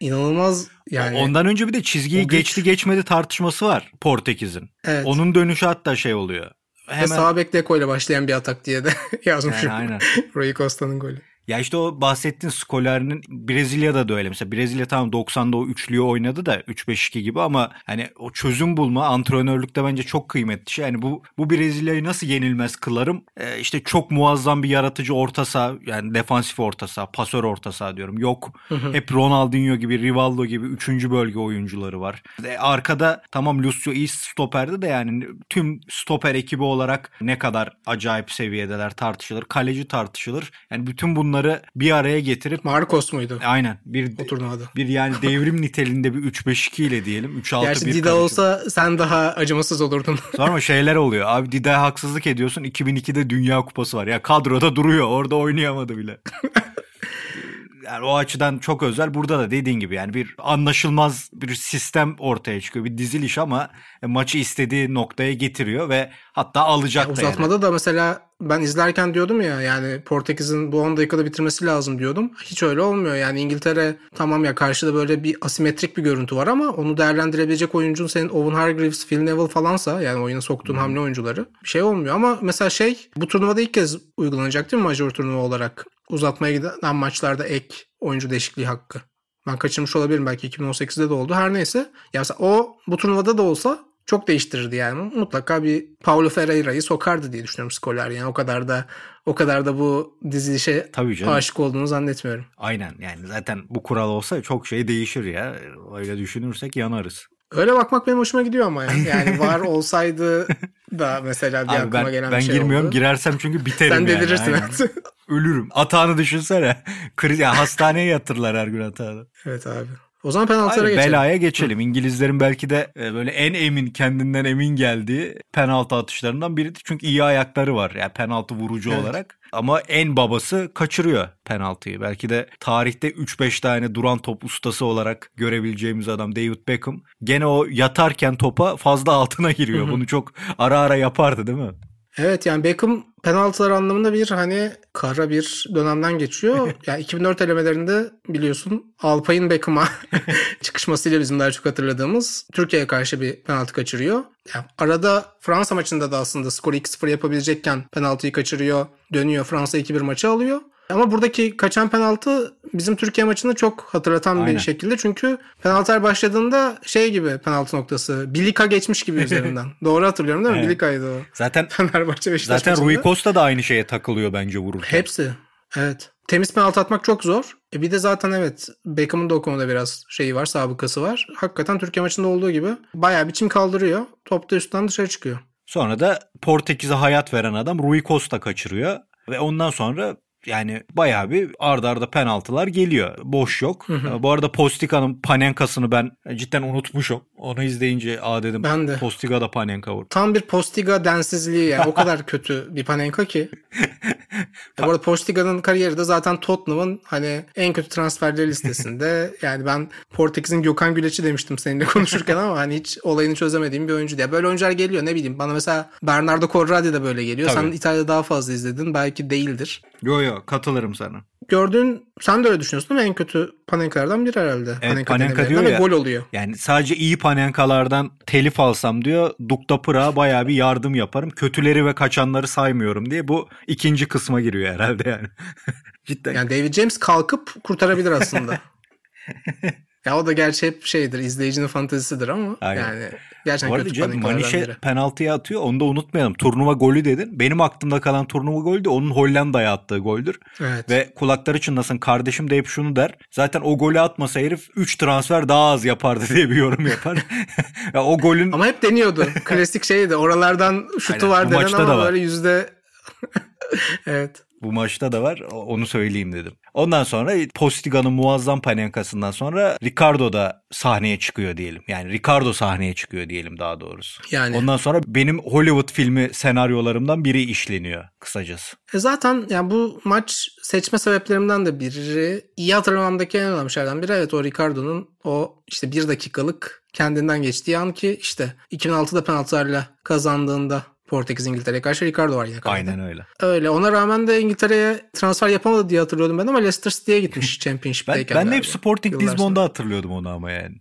İnanılmaz yani. Ondan önce bir de çizgiyi güç- geçti geçmedi tartışması var Portekiz'in. evet. Onun dönüşü hatta şey oluyor. Ve Hemen sağ bek Deco ile başlayan bir atak diye de *laughs* yazmışım. Yani aynen. Rui Costa'nın golü. Ya işte o bahsettiğin Scolari'nin Brezilya'da da öyle. Mesela Brezilya tamam 90'da o üçlüyü oynadı da 3-5-2 gibi ama hani o çözüm bulma antrenörlükte bence çok kıymetli şey. Yani bu bu Brezilya'yı nasıl yenilmez kılarım? Ee, işte çok muazzam bir yaratıcı orta saha yani defansif orta saha, pasör orta saha diyorum. Yok. Hep Ronaldinho gibi, Rivaldo gibi 3. bölge oyuncuları var. E, arkada tamam Lucio iyi stoperdi de yani tüm stoper ekibi olarak ne kadar acayip seviyedeler tartışılır. Kaleci tartışılır. Yani bütün bunları bir araya getirip Marcos muydu? aynen bir O turnuvada. bir yani *laughs* devrim niteliğinde bir 3-5-2 ile diyelim. 3-6-1 Gerçi Dida kaleci. olsa sen daha acımasız olurdun. *laughs* Sonra şeyler oluyor. Abi Dida'ya haksızlık ediyorsun. 2002'de Dünya Kupası var. Ya kadroda duruyor. Orada oynayamadı bile. *laughs* yani o açıdan çok özel. Burada da dediğin gibi yani bir anlaşılmaz bir sistem ortaya çıkıyor. Bir diziliş ama maçı istediği noktaya getiriyor ve hatta alacak da yani. Da mesela ben izlerken diyordum ya yani Portekiz'in bu 10 dakikada bitirmesi lazım diyordum. Hiç öyle olmuyor. Yani İngiltere tamam ya karşıda böyle bir asimetrik bir görüntü var ama onu değerlendirebilecek oyuncun senin Owen Hargreaves, Phil Neville falansa yani oyuna soktuğun hamle oyuncuları bir şey olmuyor. Ama mesela şey bu turnuvada ilk kez uygulanacak değil mi major turnuva olarak? Uzatmaya giden maçlarda ek oyuncu değişikliği hakkı. Ben kaçırmış olabilirim belki 2018'de de oldu. Her neyse. Ya mesela o bu turnuvada da olsa çok değiştirirdi yani. Mutlaka bir Paulo Ferreira'yı sokardı diye düşünüyorum Scolari. Yani o kadar da o kadar da bu dizilişe Tabii canım. aşık olduğunu zannetmiyorum. Aynen yani zaten bu kural olsa çok şey değişir ya. Öyle düşünürsek yanarız. Öyle bakmak benim hoşuma gidiyor ama yani. Yani var *laughs* olsaydı da mesela bir Abi aklıma ben, gelen ben bir şey girmiyorum. oldu. Girersem çünkü *laughs* biterim Sen yani. delirirsin. Aynen. Ölürüm. Atağını düşünsene. *laughs* Kriz, yani hastaneye yatırırlar her gün atağını. evet abi. O zaman penaltılara Hayır, geçelim. belaya geçelim. İngilizlerin belki de e, böyle en emin kendinden emin geldiği penaltı atışlarından biridir. Çünkü iyi ayakları var yani penaltı vurucu Evet. olarak. Ama en babası kaçırıyor penaltıyı. Belki de tarihte 3-5 tane duran top ustası olarak görebileceğimiz adam David Beckham. Gene o yatarken topa fazla altına giriyor. Bunu çok ara ara yapardı değil mi? Evet yani Beckham penaltılar anlamında bir hani kara bir dönemden geçiyor. *laughs* yani 2004 elemelerinde biliyorsun Alpay'ın Beckham'a *laughs* çıkışmasıyla bizim daha çok hatırladığımız Türkiye'ye karşı bir penaltı kaçırıyor. Yani arada Fransa maçında da aslında skoru 2-0 yapabilecekken penaltıyı kaçırıyor. Dönüyor Fransa 2-1 maçı alıyor. Ama buradaki kaçan penaltı bizim Türkiye maçını çok hatırlatan Aynen. bir şekilde. Çünkü penaltılar başladığında şey gibi penaltı noktası. Bilika geçmiş gibi *laughs* üzerinden. Doğru hatırlıyorum değil mi? Evet. Bilika'ydı o. Zaten *laughs* Fenerbahçe Beşiktaş zaten maçında. Rui Costa da aynı şeye takılıyor bence vururken. Hepsi. Evet. Temiz penaltı atmak çok zor. E bir de zaten evet Beckham'ın da o konuda biraz şeyi var, sabıkası var. Hakikaten Türkiye maçında olduğu gibi bayağı biçim kaldırıyor. Top da üstten dışarı çıkıyor. Sonra da Portekiz'e hayat veren adam Rui Costa kaçırıyor. Ve ondan sonra yani bayağı bir ardarda arda penaltılar geliyor. Boş yok. Bu arada Postica'nın Panenka'sını ben cidden unutmuşum. Onu izleyince aa dedim Ben de. Postiga da Panenka vurdu. Tam bir Postiga densizliği yani. O kadar *laughs* kötü bir Panenka ki. Ya bu arada *laughs* Postiga'nın kariyeri de zaten Tottenham'ın hani en kötü transferleri listesinde. *laughs* yani ben Portekiz'in Gökhan Güleç'i demiştim seninle konuşurken ama hani hiç olayını çözemediğim bir oyuncu diye. Böyle oyuncular geliyor ne bileyim. Bana mesela Bernardo Corradi de böyle geliyor. Tabii. Sen İtalya'da daha fazla izledin. Belki değildir. Yo yo katılırım sana. Gördüğün sen de öyle düşünüyorsun değil mi? En kötü Panenkalardan biri herhalde. Evet, Panenka denemelerinden diyor ya. gol oluyor. Yani sadece iyi Panenkalardan telif alsam diyor. Dukta Pırağa bayağı bir yardım yaparım. Kötüleri ve kaçanları saymıyorum diye. Bu ikinci kısma giriyor herhalde yani. *laughs* cidden. Yani David James kalkıp kurtarabilir aslında. *laughs* ya o da gerçi hep şeydir izleyicinin fantezisidir ama Aynen. yani gerçekten Bu arada kötü Cem Manişe penaltıya atıyor. Onu da unutmayalım. Turnuva golü dedin. Benim aklımda kalan turnuva golü de onun Hollanda'ya attığı goldür. Evet. Ve kulakları çınlasın kardeşim de hep şunu der. Zaten o golü atmasa herif 3 transfer daha az yapardı *laughs* diye bir yorum yapar. *laughs* ya o golün Ama hep deniyordu. *laughs* Klasik şeydi. Oralardan şutu Aynen, var denen maçta da ama var. böyle yüzde evet. Bu maçta da var. Onu söyleyeyim dedim. Ondan sonra Postiga'nın muazzam panenkasından sonra Ricardo da sahneye çıkıyor diyelim. Yani Ricardo sahneye çıkıyor diyelim daha doğrusu. Yani. Ondan sonra benim Hollywood filmi senaryolarımdan biri işleniyor kısacası. E zaten yani bu maç seçme sebeplerimden de biri iyi hatırlamamdaki en önemli şeylerden biri evet o Ricardo'nun o işte bir dakikalık kendinden geçtiği an ki işte 2006'da penaltılarla kazandığında Portekiz İngiltere'ye karşı Ricardo var yine kalede. Aynen öyle. Öyle. Ona rağmen de İngiltere'ye transfer yapamadı diye hatırlıyordum ben ama Leicester City'ye gitmiş *laughs* Ben, Championship'teyken. ben de hep. Sporting Yıllar Lisbon'da hatırlıyordum onu ama yani.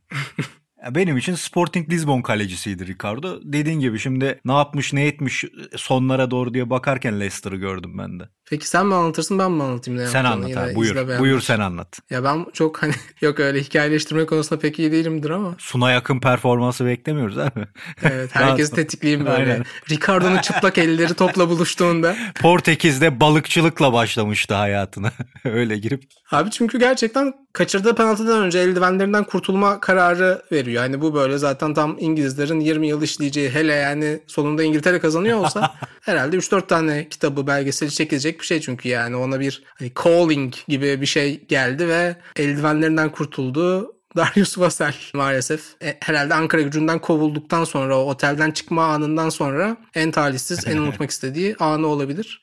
Benim için Sporting Lisbon kalecisiydi Ricardo. Dediğin gibi şimdi ne yapmış ne etmiş sonlara doğru diye bakarken Leicester'ı gördüm ben de. Peki sen mi anlatırsın ben mi anlatayım ne Sen anlat abi buyur. Buyur sen anlat. Ya ben çok hani *laughs* yok öyle hikayeleştirme konusunda pek iyi değilimdir ama. Suna yakın performansı beklemiyoruz abi. Evet herkes tetikleyeyim böyle. Aynen. Ricardo'nun çıplak elleri topla buluştuğunda. *laughs* Portekiz'de balıkçılıkla başlamıştı hayatına. *laughs* öyle girip. Abi çünkü gerçekten kaçırdığı penaltıdan önce eldivenlerinden kurtulma kararı veriyor. Yani bu böyle zaten tam İngilizlerin 20 yıl işleyeceği hele yani sonunda İngiltere kazanıyor olsa herhalde 3-4 tane kitabı belgeseli çekilecek bir şey çünkü yani ona bir hani calling gibi bir şey geldi ve eldivenlerinden kurtuldu. *laughs* Darius Vassell maalesef e, herhalde Ankara gücünden kovulduktan sonra o otelden çıkma anından sonra en talihsiz en *laughs* unutmak istediği anı olabilir.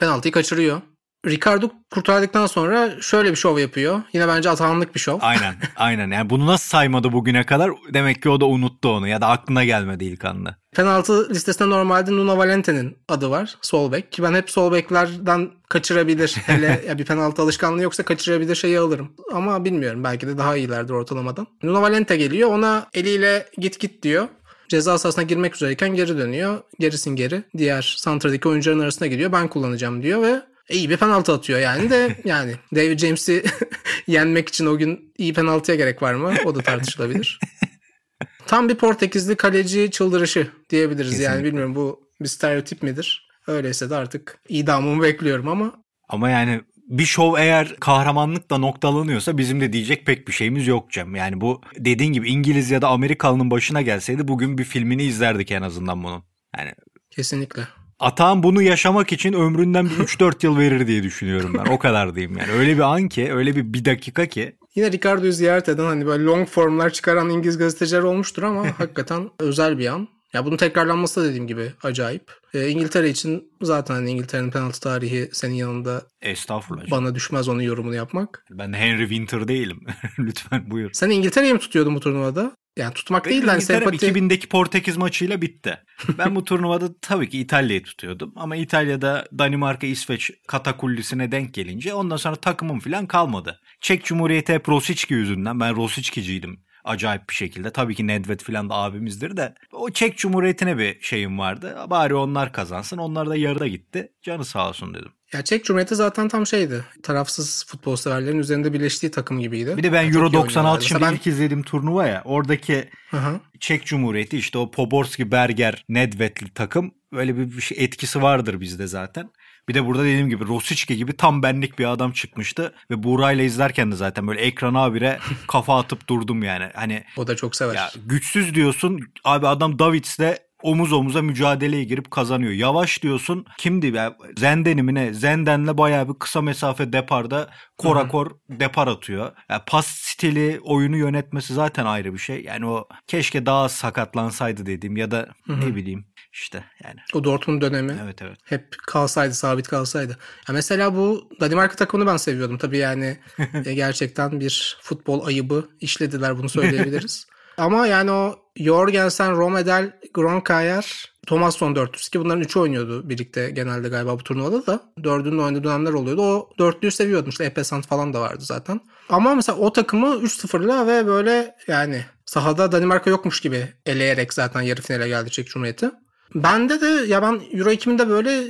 Penaltıyı kaçırıyor. Ricardo kurtardıktan sonra şöyle bir şov yapıyor. Yine bence atahanlık bir şov. Aynen *laughs* aynen yani bunu nasıl saymadı bugüne kadar demek ki o da unuttu onu ya da aklına gelmedi ilk anda. Penaltı listesinde normalde Nuno Valente'nin adı var. Sol bek. Ki ben hep sol beklerden kaçırabilir. *laughs* Hele ya bir penaltı alışkanlığı yoksa kaçırabilir şeyi alırım. Ama bilmiyorum. Belki de daha iyilerdir ortalamadan. Nuno Valente geliyor. Ona eliyle git git diyor. Ceza sahasına girmek üzereyken geri dönüyor. Gerisin geri. Diğer santradaki oyuncuların arasına gidiyor. Ben kullanacağım diyor ve iyi bir penaltı atıyor yani de yani David James'i *laughs* yenmek için o gün iyi penaltıya gerek var mı? O da tartışılabilir. *laughs* Tam bir Portekizli kaleci çıldırışı diyebiliriz Kesinlikle. yani bilmiyorum bu bir stereotip midir? Öyleyse de artık idamımı bekliyorum ama. Ama yani bir şov eğer kahramanlıkla noktalanıyorsa bizim de diyecek pek bir şeyimiz yok Cem. Yani bu dediğin gibi İngiliz ya da Amerikalının başına gelseydi bugün bir filmini izlerdik en azından bunun. Yani Kesinlikle. Atağın bunu yaşamak için ömründen bir 3-4 yıl verir diye düşünüyorum ben. O kadar diyeyim yani. Öyle bir an ki, öyle bir bir dakika ki. Yine Ricardo'yu ziyaret eden hani böyle long formlar çıkaran İngiliz gazeteciler olmuştur ama *laughs* hakikaten özel bir an. Ya bunun tekrarlanması da dediğim gibi acayip. E, İngiltere için zaten hani İngiltere'nin penaltı tarihi senin yanında Estağfurullah. Bana düşmez onun yorumunu yapmak. Ben Henry Winter değilim. *laughs* Lütfen buyur. Sen İngiltere'yi mi tutuyordun bu turnuvada? Yani tutmak Benim değil de hani sempati... 2000'deki Portekiz maçıyla bitti. Ben bu *laughs* turnuvada tabii ki İtalya'yı tutuyordum. Ama İtalya'da Danimarka, İsveç katakullisine denk gelince ondan sonra takımım falan kalmadı. Çek Cumhuriyeti hep Rosicki yüzünden. Ben Rosicki'ciydim acayip bir şekilde. Tabii ki Nedved falan da abimizdir de. O Çek Cumhuriyeti'ne bir şeyim vardı. Bari onlar kazansın. Onlar da yarıda gitti. Canı sağ olsun dedim. Ya Çek Cumhuriyeti zaten tam şeydi. Tarafsız futbol severlerin üzerinde birleştiği takım gibiydi. Bir de ben yani Euro 96 şimdi ben... ilk izlediğim turnuva ya. Oradaki Hı-hı. Çek Cumhuriyeti işte o Poborski, Berger, Nedved'li takım böyle bir, bir şey etkisi vardır bizde zaten. Bir de burada dediğim gibi Rosicki gibi tam benlik bir adam çıkmıştı ve Buğra'yla izlerken de zaten böyle ekrana abire *laughs* kafa atıp durdum yani. Hani o da çok sever. Ya, güçsüz diyorsun abi adam Davids'le omuz omuza mücadeleye girip kazanıyor. Yavaş diyorsun kimdi ya Zenden'i mi ne? Zenden'le bayağı bir kısa mesafe deparda korakor depar atıyor. Yani pas stili oyunu yönetmesi zaten ayrı bir şey. Yani o keşke daha sakatlansaydı dediğim ya da Hı-hı. ne bileyim işte yani. O Dortmund dönemi. Evet evet. Hep kalsaydı, sabit kalsaydı. Ya mesela bu Danimarka takımını ben seviyordum. Tabii yani *laughs* e, gerçekten bir futbol ayıbı işlediler bunu söyleyebiliriz. *laughs* Ama yani o Jorgensen, Romedel, Gronkayer, Thomasson dörtlüsü ki bunların üçü oynuyordu birlikte genelde galiba bu turnuvada da. Dördünün oynadığı dönemler oluyordu. O dörtlüyü seviyordum. İşte Epesant falan da vardı zaten. Ama mesela o takımı 3-0'la ve böyle yani sahada Danimarka yokmuş gibi eleyerek zaten yarı finale geldi Çek Cumhuriyeti. Bende de ya ben Euro 2000'de böyle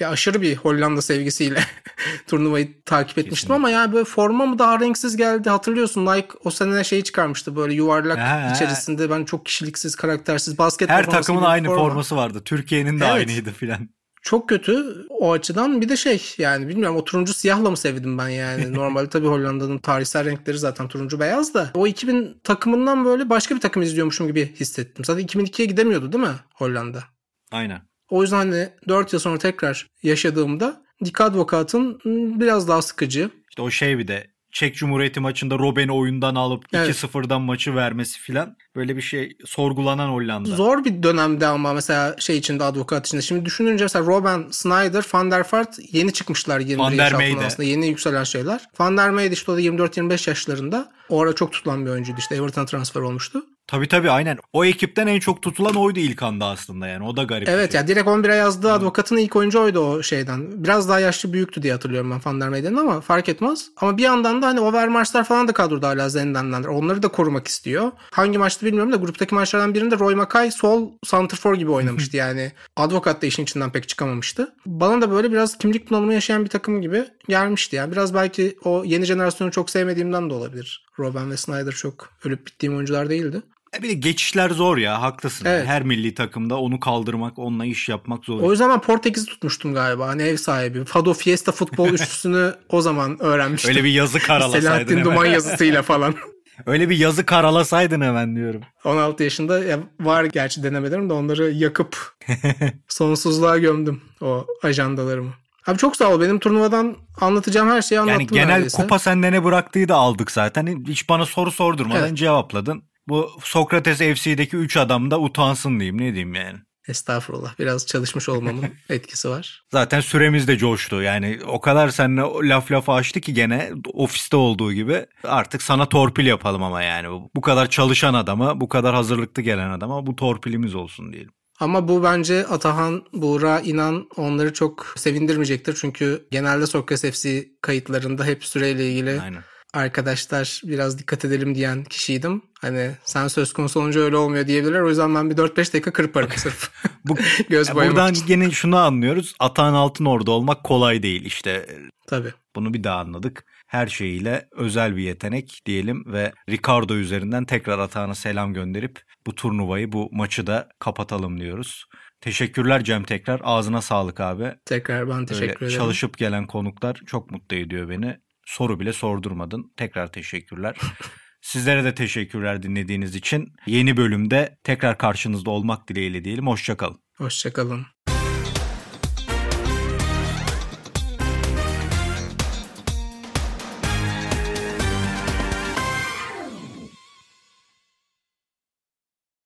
ya aşırı bir Hollanda sevgisiyle *laughs* turnuvayı takip etmiştim Kesinlikle. ama ya böyle forma mı daha renksiz geldi hatırlıyorsun Nike o sene şeyi çıkarmıştı böyle yuvarlak ha, içerisinde ben çok kişiliksiz karaktersiz basket Her takımın aynı forma. forması vardı. Türkiye'nin de evet. aynıydı filan. Çok kötü o açıdan bir de şey yani bilmiyorum o turuncu siyahla mı sevdim ben yani. *laughs* Normalde tabii Hollanda'nın tarihsel renkleri zaten turuncu beyaz da. O 2000 takımından böyle başka bir takım izliyormuşum gibi hissettim. Zaten 2002'ye gidemiyordu değil mi Hollanda? Aynen. O yüzden hani 4 yıl sonra tekrar yaşadığımda Dick Advocat'ın biraz daha sıkıcı. İşte o şey bir de Çek Cumhuriyeti maçında Robben'i oyundan alıp evet. 2-0'dan maçı vermesi filan böyle bir şey sorgulanan Hollanda. Zor bir dönemde ama mesela şey içinde avukat içinde. Şimdi düşününce mesela Robben, Snyder, Van der Vaart yeni çıkmışlar 21 Van der yaş altında aslında. Yeni yükselen şeyler. Van der Meyde işte o da 24-25 yaşlarında. O ara çok tutulan bir oyuncuydu işte Everton transfer olmuştu. Tabii tabii aynen. O ekipten en çok tutulan oydu ilk anda aslında yani. O da garip Evet şey. ya direkt 11'e yazdığı advokatın ilk oyuncu oydu o şeyden. Biraz daha yaşlı büyüktü diye hatırlıyorum ben Van der Meyden'in ama fark etmez. Ama bir yandan da hani Overmars'lar falan da kadroda hala Zenden'den. Onları da korumak istiyor. Hangi maçta bilmiyorum da gruptaki maçlardan birinde Roy Mackay sol santrfor gibi oynamıştı yani. Advokat da işin içinden pek çıkamamıştı. Bana da böyle biraz kimlik bunalımı yaşayan bir takım gibi gelmişti yani. Biraz belki o yeni jenerasyonu çok sevmediğimden de olabilir. Robben ve Snyder çok ölüp bittiğim oyuncular değildi. E Bir de geçişler zor ya haklısın. Evet. Her milli takımda onu kaldırmak, onunla iş yapmak zor. O yüzden ben Portekiz'i tutmuştum galiba. Hani ev sahibi. Fado Fiesta futbol *laughs* üçlüsünü o zaman öğrenmiştim. Öyle bir yazı karalasaydın Selahattin hemen. Duman yazısıyla falan. *laughs* Öyle bir yazı karalasaydın hemen diyorum. 16 yaşında ya var gerçi denemelerim de onları yakıp *laughs* sonsuzluğa gömdüm o ajandalarımı. Abi çok sağ ol. Benim turnuvadan anlatacağım her şeyi anlattım Yani genel neredeyse. kupa sende ne bıraktığı da aldık zaten. Hiç bana soru sordurmadan Evet. cevapladın. Bu Sokrates FC'deki 3 adam da utansın diyeyim ne diyeyim yani. Estağfurullah. Biraz çalışmış olmamın *laughs* etkisi var. Zaten süremiz de coştu. Yani o kadar seninle laf lafı açtı ki gene ofiste olduğu gibi artık sana torpil yapalım ama yani. Bu- Bu kadar çalışan adama, bu kadar hazırlıklı gelen adama bu torpilimiz olsun diyelim. Ama bu bence Atahan, Buğra, İnan onları çok sevindirmeyecektir. Çünkü genelde Sokrates FC kayıtlarında hep süreyle ilgili Aynen. Arkadaşlar biraz dikkat edelim diyen kişiydim. Hani sen söz konusu olunca öyle olmuyor diyebilirler. O yüzden ben bir 4-5 dakika kırparım sırf. *laughs* Bu, *laughs* Göz Ya boyamak buradan için. gene şunu anlıyoruz. Atan altın orada olmak kolay değil. İşte Tabii. bunu bir daha anladık. Her şeyiyle özel bir yetenek diyelim ve Ricardo üzerinden tekrar Atahan'a selam gönderip bu turnuvayı, bu maçı da kapatalım diyoruz. Teşekkürler Cem tekrar. Ağzına sağlık abi. Tekrar ben teşekkür Böyle ederim. çalışıp gelen konuklar çok mutlu ediyor beni. Soru bile sordurmadın. Tekrar teşekkürler. *laughs* Sizlere de teşekkürler dinlediğiniz için. Yeni bölümde tekrar karşınızda olmak dileğiyle diyelim. Hoşçakalın. Hoşçakalın.